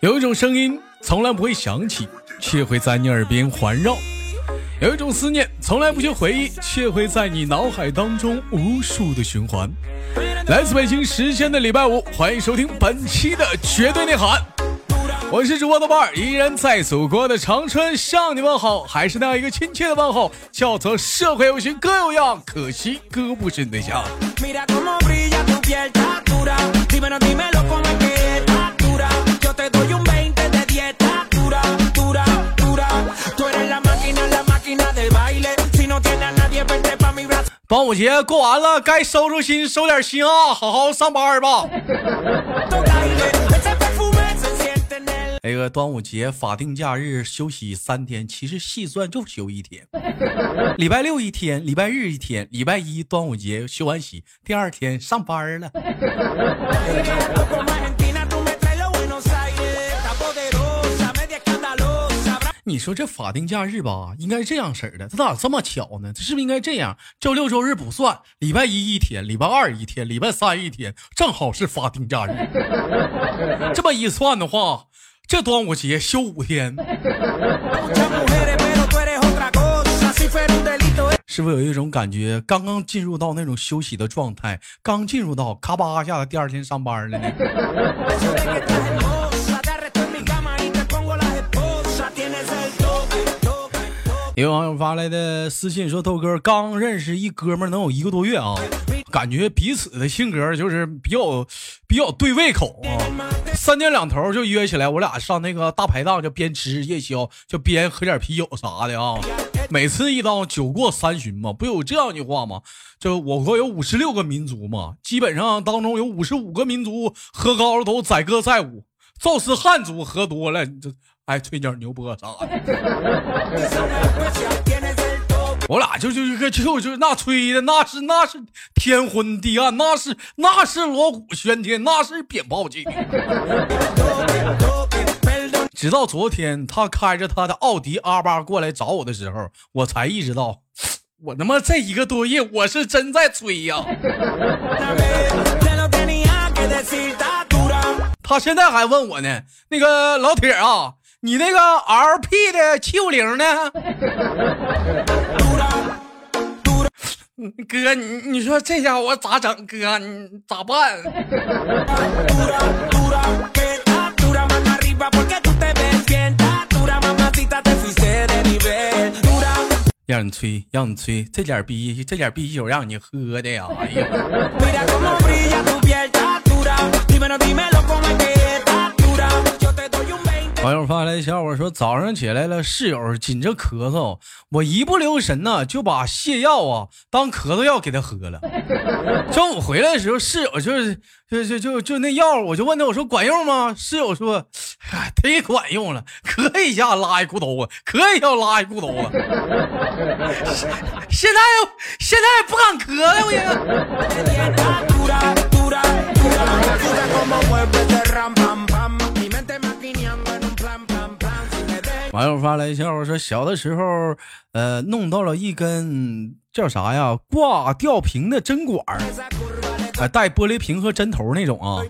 有一种声音从来不会响起，却会在你耳边环绕；有一种思念从来不去回忆，却会在你脑海当中无数的循环。来自北京时间的礼拜五，欢迎收听本期的绝对内涵。我是主播豆瓣儿，依然在祖国的长春向你问好，还是那样一个亲切的问候，叫做社会有型哥有样，可惜哥不是你对象。端午节过完了，该收收心，收点心啊，好好上班吧。那个端午节法定假日休息三天，其实细算就休一天。礼拜六一天，礼拜日一天，礼拜一端午节休完息，第二天上班了。你说这法定假日吧，应该这样式的，他咋这么巧呢？他是不是应该这样？周六周日不算，礼拜一一天，礼拜二一天，礼拜三一天，正好是法定假日。这么一算的话，这端午节休五天，是不是有一种感觉？刚刚进入到那种休息的状态，刚进入到咔吧一下子，第二天上班了呢？有网友发来的私信说：“豆哥刚认识一哥们能有一个多月啊，感觉彼此的性格就是比较比较对胃口啊。三天两头就约起来，我俩上那个大排档就边吃夜宵，就边喝点啤酒啥的啊。每次一到酒过三巡嘛，不有这样一句话吗？就我国有五十六个民族嘛，基本上当中有五十五个民族喝高了都载歌载舞，就是汉族喝多了这。”爱吹点牛波啥的，我俩就就就就就那吹的那是那是天昏地暗，那是那是锣鼓喧天，那是鞭炮声。直到昨天，他开着他的奥迪 R 八过来找我的时候，我才意识到，我他妈这一个多月我是真在吹呀。他现在还问我呢，那个老铁啊。你那个 R P 的七五零呢？哥，你你说这家伙咋整？哥，你咋办？让你吹，让你吹，这点逼，这点逼酒让你喝的呀！哎呀。网友发来笑话说：“早上起来了，室友紧着咳嗽，我一不留神呢，就把泻药啊当咳嗽药给他喝了。中午回来的时候，室友就是就就就就那药，我就问他，我说管用吗？室友说，哎，忒管用了，咳一下拉一裤兜子，咳一下拉一裤兜子。现在现在不敢咳了，我也。”网友发来笑话说：“小的时候，呃，弄到了一根叫啥呀？挂吊瓶的针管儿，哎，带玻璃瓶和针头那种啊。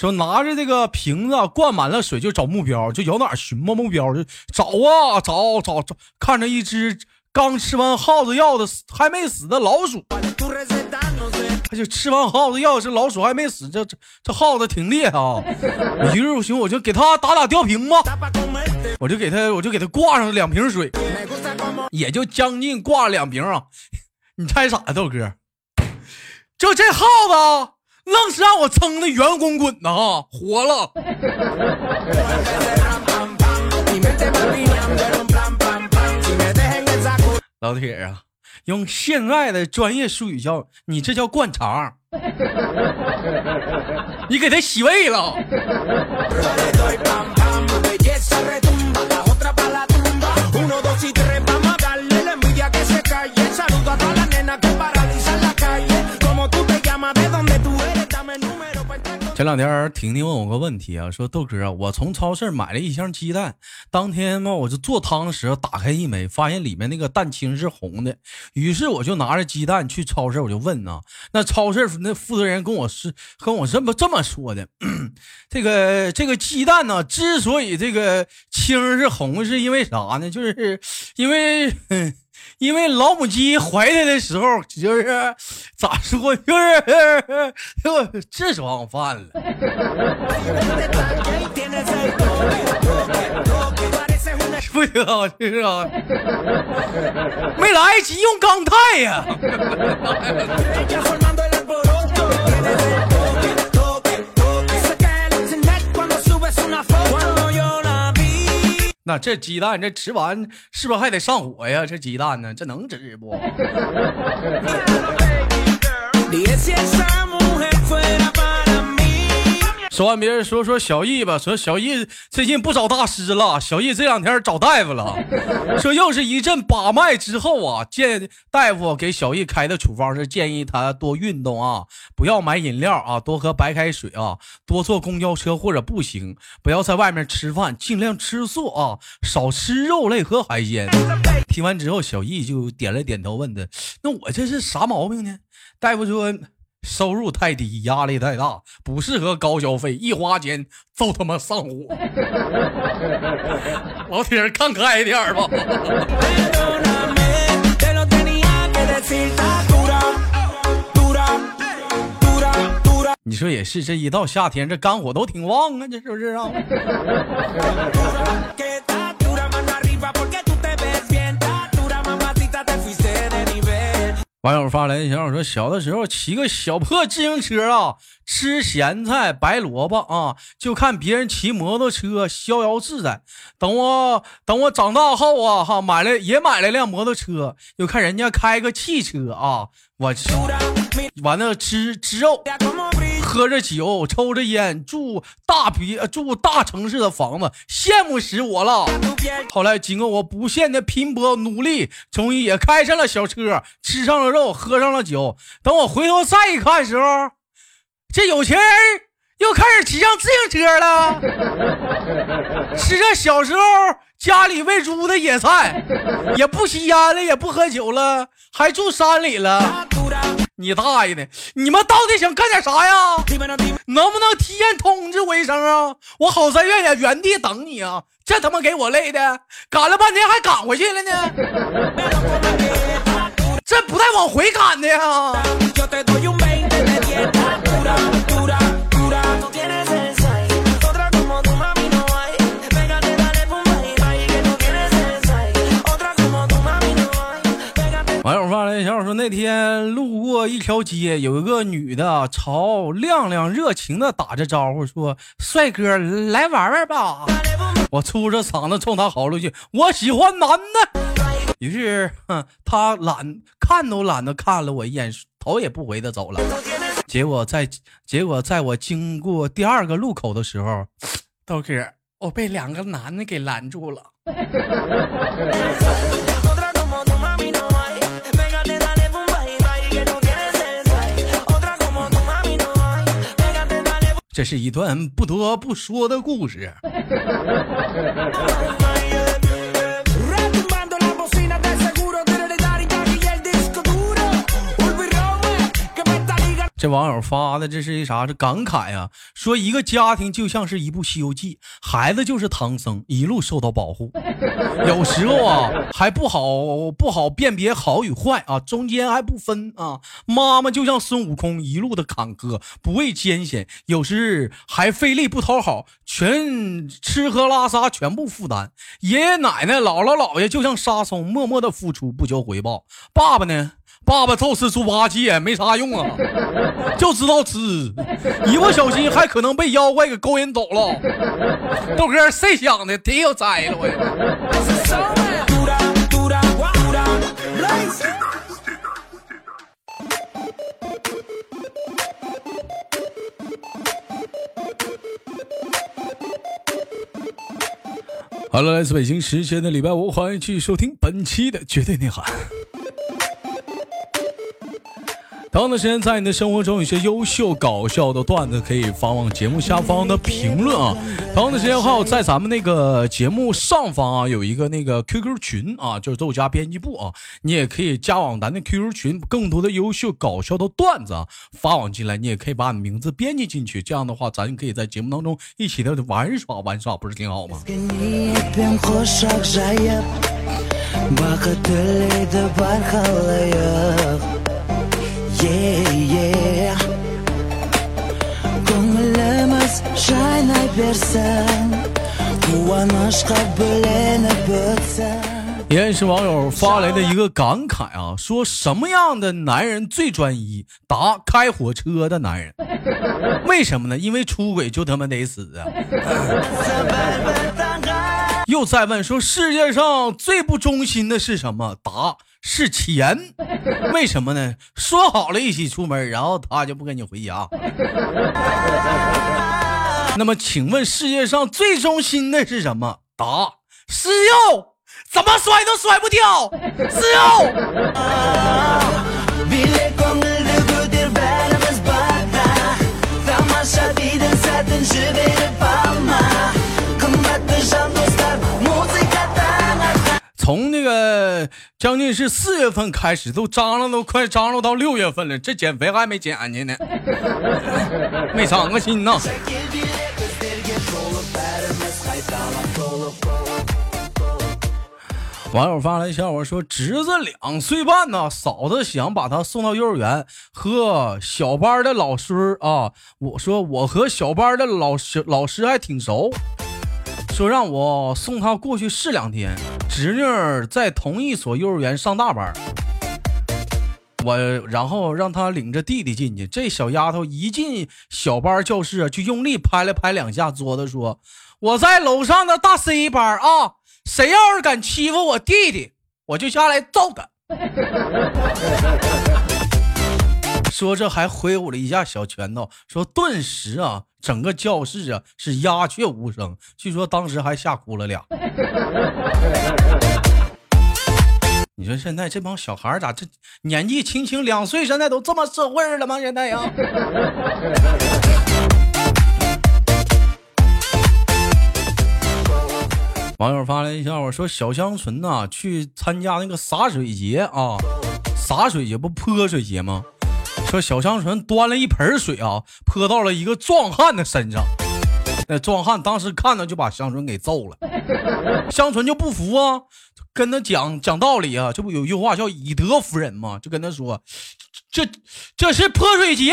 说拿着这个瓶子灌满了水，就找目标，就摇哪寻摸目标，就找啊找找找，看着一只刚吃完耗子药的还没死的老鼠。”他就吃完耗子药，这老鼠还没死，这这这耗子挺厉害啊！于是我寻我就给他打打吊瓶吧，我就给他我就给他挂上两瓶水，也就将近挂了两瓶啊！你猜啥呀，豆哥？就这耗子，愣是让我撑的圆滚滚的啊，活了！老铁啊！用现在的专业术语叫你这叫灌肠，你给他洗胃了。前两天婷婷问我个问题啊，说豆哥，我从超市买了一箱鸡蛋，当天嘛我就做汤的时候打开一枚，发现里面那个蛋清是红的，于是我就拿着鸡蛋去超市，我就问啊，那超市那负责人跟我是跟我这么这么说的，这个这个鸡蛋呢，之所以这个青是红，是因为啥呢？就是因为。因为老母鸡怀它的时候，就是咋说，就是 就痔疮犯了。不行，这是啊，没来及用钢带呀。那这鸡蛋这吃完是不是还得上火呀？这鸡蛋呢？这能吃不？说完别人说说小易吧，说小易最近不找大师了，小易这两天找大夫了，说又是一阵把脉之后啊，见大夫给小易开的处方是建议他多运动啊，不要买饮料啊，多喝白开水啊，多坐公交车或者步行，不要在外面吃饭，尽量吃素啊，少吃肉类和海鲜。听完之后，小易就点了点头，问他：“那我这是啥毛病呢？”大夫说。收入太低，压力太大，不适合高消费，一花钱就他妈上火。老铁，看开一点吧。你说也是，这一到夏天，这肝火都挺旺啊，这是不是啊？网友发来小友说：“小的时候骑个小破自行车啊，吃咸菜白萝卜啊，就看别人骑摩托车逍遥自在。等我等我长大后啊，哈买了也买了辆摩托车，又看人家开个汽车啊，我完了吃吃肉。”喝着酒，抽着烟，住大别住大城市的房子，羡慕死我了。后来经过我不懈的拼搏努力，终于也开上了小车，吃上了肉，喝上了酒。等我回头再一看时候，这有钱人又开始骑上自行车了，吃着小时候家里喂猪的野菜，也不吸烟了，也不喝酒了，还住山里了。你大爷的！你们到底想干点啥呀？能不能提前通知我一声啊？我好在原原原地等你啊！这他妈给我累的，赶了半天还赶回去了呢。这不带往回赶的呀！说，那天路过一条街，有一个女的朝亮亮热情的打着招呼，说：“帅哥，来玩玩吧。”我粗着嗓子冲他吼了句：“我喜欢男的。”于是，哼，他懒看都懒得看了我一眼，头也不回的走了。结果在结果在我经过第二个路口的时候，豆哥，我被两个男的给拦住了。这是一段不得不说的故事。这网友发的这是一啥？这感慨呀，说一个家庭就像是一部《西游记》，孩子就是唐僧，一路受到保护，有时候啊还不好不好辨别好与坏啊，中间还不分啊。妈妈就像孙悟空，一路的坎坷不畏艰险，有时还费力不讨好，全吃喝拉撒全部负担。爷爷奶奶姥姥姥爷就像沙僧，默默的付出不求回报。爸爸呢？爸爸揍死猪八戒没啥用啊，就知道吃，一不小心还可能被妖怪给勾引走了。豆哥，谁想的？挺有才了，我。好了，来自北京时间的礼拜五，欢迎继续收听本期的绝对内涵。同样的时间，在你的生活中有些优秀搞笑的段子，可以发往节目下方的评论啊。同样的时间，还有在咱们那个节目上方啊，有一个那个 QQ 群啊，就是豆家编辑部啊，你也可以加往咱的 QQ 群，更多的优秀搞笑的段子啊发往进来，你也可以把你名字编辑进去，这样的话，咱可以在节目当中一起的玩耍玩耍，不是挺好吗？也是网友发来的一个感慨啊，说什么样的男人最专一？答：开火车的男人。为什么呢？因为出轨就他妈得死啊！又再问说世界上最不忠心的是什么？答：是钱。为什么呢？说好了一起出门，然后他就不跟你回家。那么，请问世界上最忠心的是什么？答：是肉。怎么甩都甩不掉，是肉。从那个将近是四月份开始，都张罗都快张罗到六月份了，这减肥还没减去呢，没长个心呢。网友发来笑话说：“侄子两岁半呢，嫂子想把他送到幼儿园和小班的老师啊。我说我和小班的老师老师还挺熟，说让我送他过去试两天。侄女在同一所幼儿园上大班，我然后让他领着弟弟进去。这小丫头一进小班教室就用力拍了拍两下桌子，说：我在楼上的大 C 班啊。”谁要是敢欺负我弟弟，我就下来揍他。说着还挥舞了一下小拳头，说顿时啊，整个教室啊是鸦雀无声。据说当时还吓哭了俩。你说现在这帮小孩咋这年纪轻轻两岁，现在都这么社会了吗？现在呀。网友发来一笑话，说小香纯呐去参加那个洒水节啊，洒水节不泼水节吗？说小香纯端了一盆水啊，泼到了一个壮汉的身上，那壮汉当时看到就把香纯给揍了，香纯就不服啊，跟他讲讲道理啊，这不有句话叫以德服人吗？就跟他说，这这是泼水节，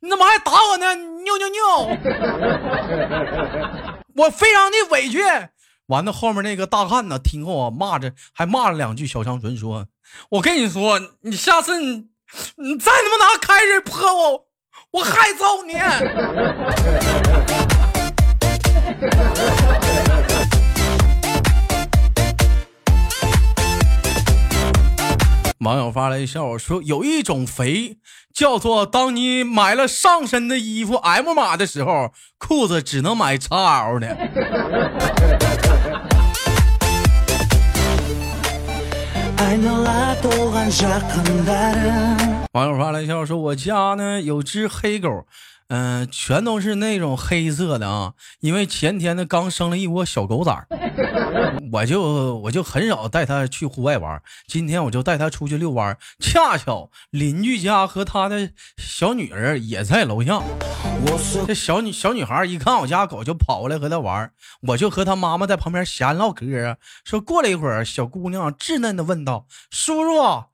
你怎么还打我呢？尿尿尿，我非常的委屈。完了，后面那个大汉呢？听后啊，骂着，还骂了两句。小香纯说：“我跟你说，你下次你你再他妈拿开水泼我，我还揍你。”网友发来一笑话说：“有一种肥，叫做当你买了上身的衣服 M 码的时候，裤子只能买 XL 的。”网友发来笑说：“我家呢有只黑狗。”嗯，全都是那种黑色的啊，因为前天呢刚生了一窝小狗崽儿，我就我就很少带它去户外玩。今天我就带它出去遛弯，恰巧邻居家和他的小女儿也在楼下。这小女小女孩一看我家狗就跑过来和它玩，我就和他妈妈在旁边闲唠嗑啊。说过了一会儿，小姑娘稚嫩的问道：“叔叔，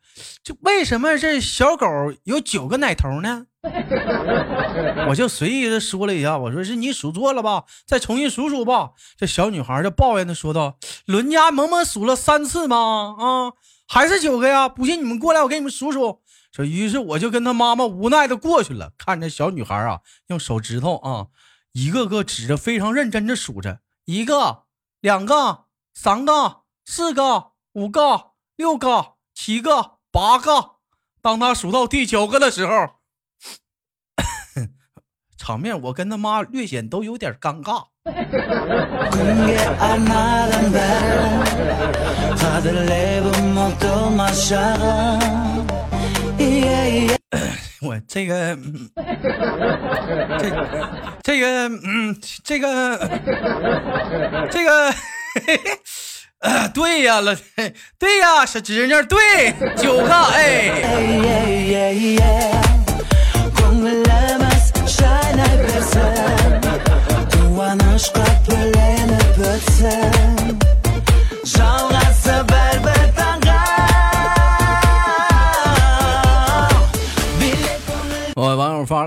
这为什么这小狗有九个奶头呢？” 我就随意的说了一下，我说是你数错了吧，再重新数数吧。这小女孩就抱怨的说道：“伦家萌萌数了三次吗？啊，还是九个呀？不信你们过来，我给你们数数。”说，于是我就跟她妈妈无奈的过去了，看着小女孩啊，用手指头啊，一个个指着，非常认真的数着，一个、两个、三个、四个、五个、六个、七个、八个。当他数到第九个的时候。场面我跟他妈略显都有点尴尬。我这个，这这个，嗯，这个，这个，呃，对呀了，对呀，小侄女，对，九个，哎。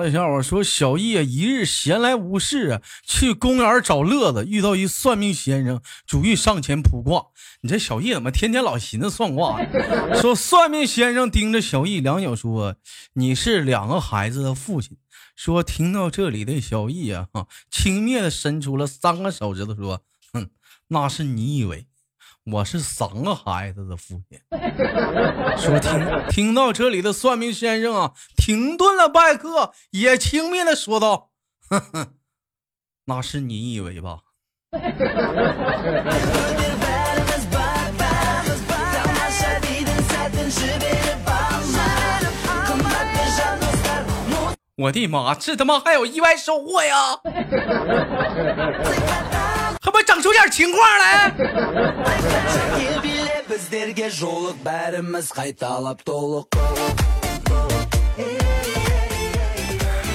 这小伙，说小易一日闲来无事啊，去公园找乐子，遇到一算命先生，主意上前卜卦。你这小易怎么天天老寻思算卦？说算命先生盯着小易良久，说：“你是两个孩子的父亲。”说听到这里的小易啊，轻蔑的伸出了三个手指头，说：“哼，那是你以为。”我是三个孩子的父亲。说听听到这里的算命先生啊，停顿了半刻，也轻蔑的说道：“哼哼，那是你以为吧？” 我的妈，这他妈还有意外收获呀！可不整出点情况来。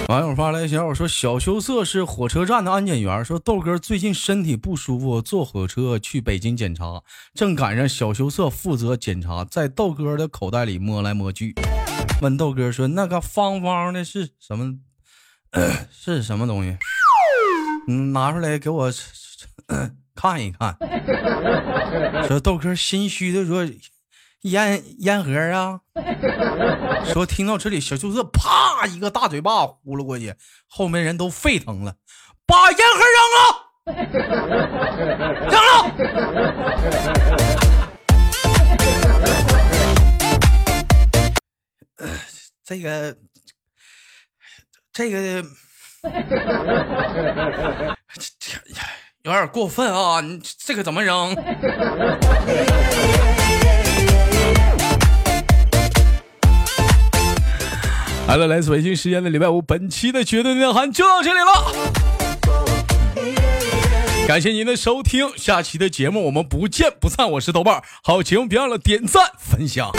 网友发来消息说：“小羞涩是火车站的安检员，说豆哥最近身体不舒服，坐火车去北京检查，正赶上小羞涩负责检查，在豆哥的口袋里摸来摸去，问豆哥说：那个方方的是什么？是什么东西？嗯，拿出来给我。”看一看，说豆哥心虚的说烟烟盒啊，说听到这里小舅子啪一个大嘴巴呼噜过去，后面人都沸腾了，把烟盒扔了，扔了。这个这个。这 这有点过分啊！你这个怎么扔？好了，来自北京时间的礼拜五，本期的绝对内涵就到这里了。感谢您的收听，下期的节目我们不见不散。我是豆瓣，好节目别忘了点赞分享。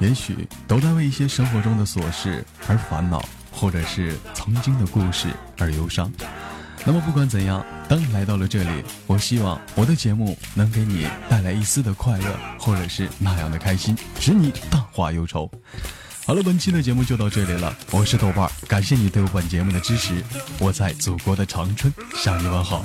也许都在为一些生活中的琐事而烦恼，或者是曾经的故事而忧伤。那么不管怎样，当你来到了这里，我希望我的节目能给你带来一丝的快乐，或者是那样的开心，使你淡化忧愁。好了，本期的节目就到这里了，我是豆瓣，感谢你对我本节目的支持，我在祖国的长春向你问好。